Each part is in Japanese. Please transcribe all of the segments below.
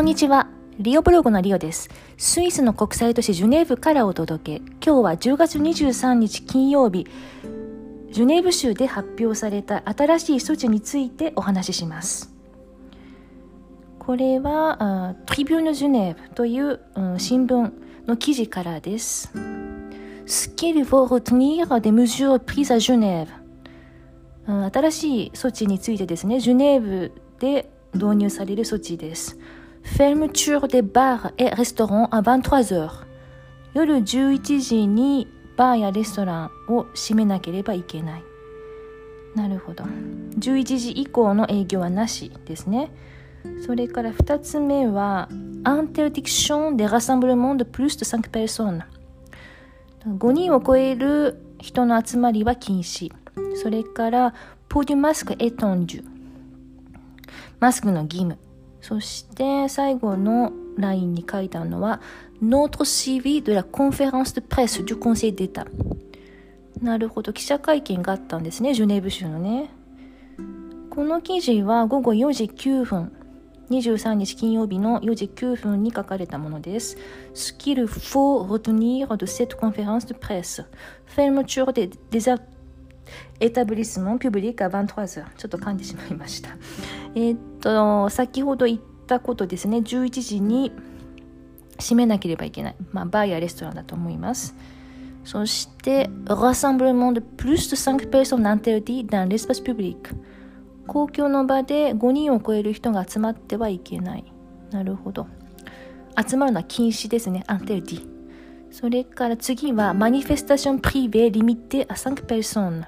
こんにちは。リオブログのリオです。スイスの国際都市ジュネーブからお届け。今日は10月23日金曜日、ジュネーブ州で発表された新しい措置についてお話しします。これは、トリビューヌ・ジュネーブという、うん、新聞の記事からです。Ce qu'il faut retenir des mesures prises à Genève、うん。新しい措置についてですね、ジュネーブで導入される措置です。Fermeture des bars et restaurants à 23 heures。夜11時にバーやレストランを閉めなければいけない。なるほど。11時以降の営業はなしですね。それから2つ目は、interdiction des rassemblements de plus de 5 personnes。5人を超える人の集まりは禁止。それから、pour du masque étendu。マスクの義務。そして最後のラインに書いたのは Notre suivi de la conférence de presse du conseil d'état なるほど記者会見があったんですねジュネーブ州のねこの記事は午後4時9分23日金曜日の4時9分に書かれたものです。スキル4 retenir de cette conférence de presse。フェルムチュールデザートエタブリスモンピュブリックアバントワーズちょっと噛んでしまいました。えー、っと、先ほど言ったことですね、11時に閉めなければいけない。まあ、バーやレストランだと思います。そして、rassemblement de plus de 5 personnes interdit dans l'espace public。公共の場で5人を超える人が集まってはいけない。なるほど。集まるのは禁止ですね、interdit。それから次は、マニフェスタションプリベリミテあ5 personnes。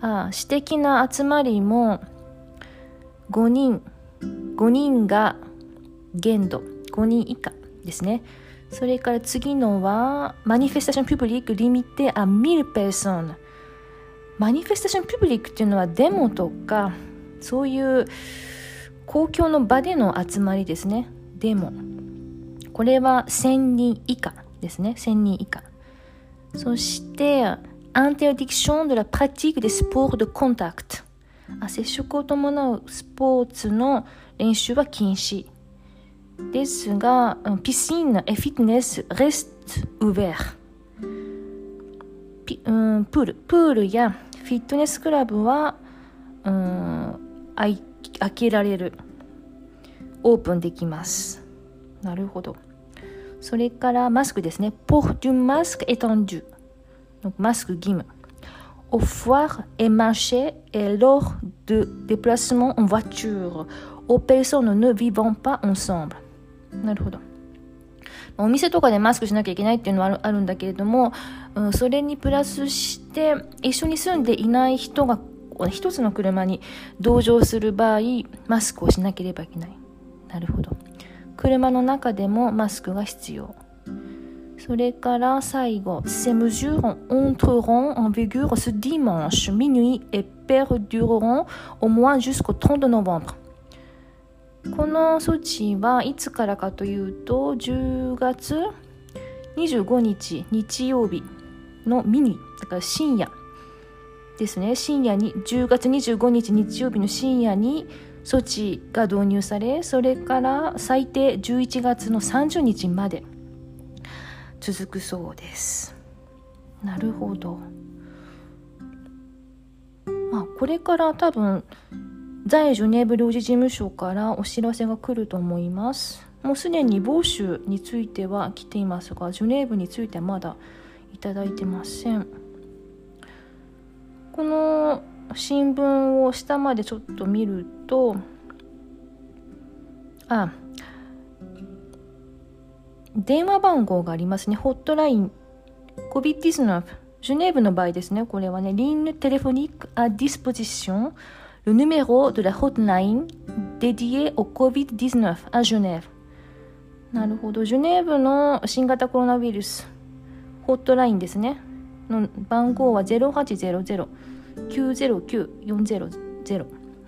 あ私的な集まりも5人、5人が限度、5人以下ですね。それから次のは、マニフェスタションプブリックリミテあ1000 personnes。マニフェスタションプブリックっていうのはデモとか、そういう公共の場での集まりですね。デモ。これは1000人以下ですね。1000人以下。そして、interdiction de la pratique des sports de contact あ接触を伴うスポーツの練習は禁止。ですがピシン et fitness reste ouvert ピ、うん、プール。プールやフィットネスクラブは、うん、開けられる。オープンできます。なるほど。それからマスクですね。Porte un étendu。マスク義務。Au foire et marché et lors de déplacement en voiture aux ンヌ ne vivant pas ensemble. なるほど。お店とかでマスクしなきゃいけないっていうのはある,んだけれども、それにプラスして一緒に住んでいない人が一つの車に同乗する場合マスクをしなければいけない。なるほど。車の中でもマスクが必要。それから最後、ces mesures entreront en vigueur ce dimanche minuit et perdureront au moins jusqu'au 30 novembre。この措置はいつからかというと、10月25日日曜日のミニ、だから深夜ですね。深夜に、10月25日日曜日の深夜に措置が導入され、それから最低11月の30日まで。続くそうです。なるほど。まあこれから多分在ジュネーブ領事事務所からお知らせが来ると思います。もうすでにボーシュについては来ていますがジュネーブについてはまだいただいてません。この新聞を下までちょっと見るとあ電話番号がありますね。ホットライン COVID-19 ジュネーブの場合ですね。これはね、ligne téléphonique à disposition le numéro de la hotline dédié au COVID-19 à Genève なるほど。ジュネーブの新型コロナウイルスホットラインですね。の番号は0800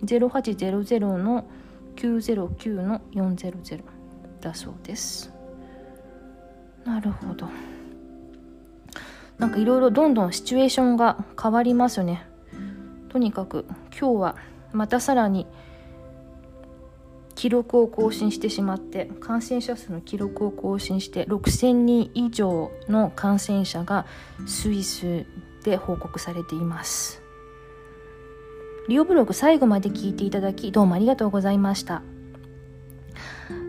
0800の909の400だそうです。なるほど。なんかいろいろどんどんシチュエーションが変わりますね。とにかく今日はまたさらに記録を更新してしまって感染者数の記録を更新して6000人以上の感染者がスイスで報告されていますリオブログ最後まで聞いていただきどうもありがとうございました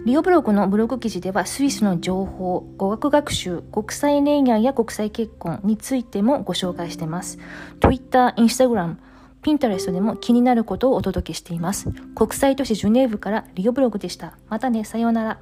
リオブログのブログ記事ではスイスの情報、語学学習、国際恋愛や国際結婚についてもご紹介しています。Twitter、Instagram、Pinterest でも気になることをお届けしています。国際都市ジュネーブからリオブログでした。またね、さようなら。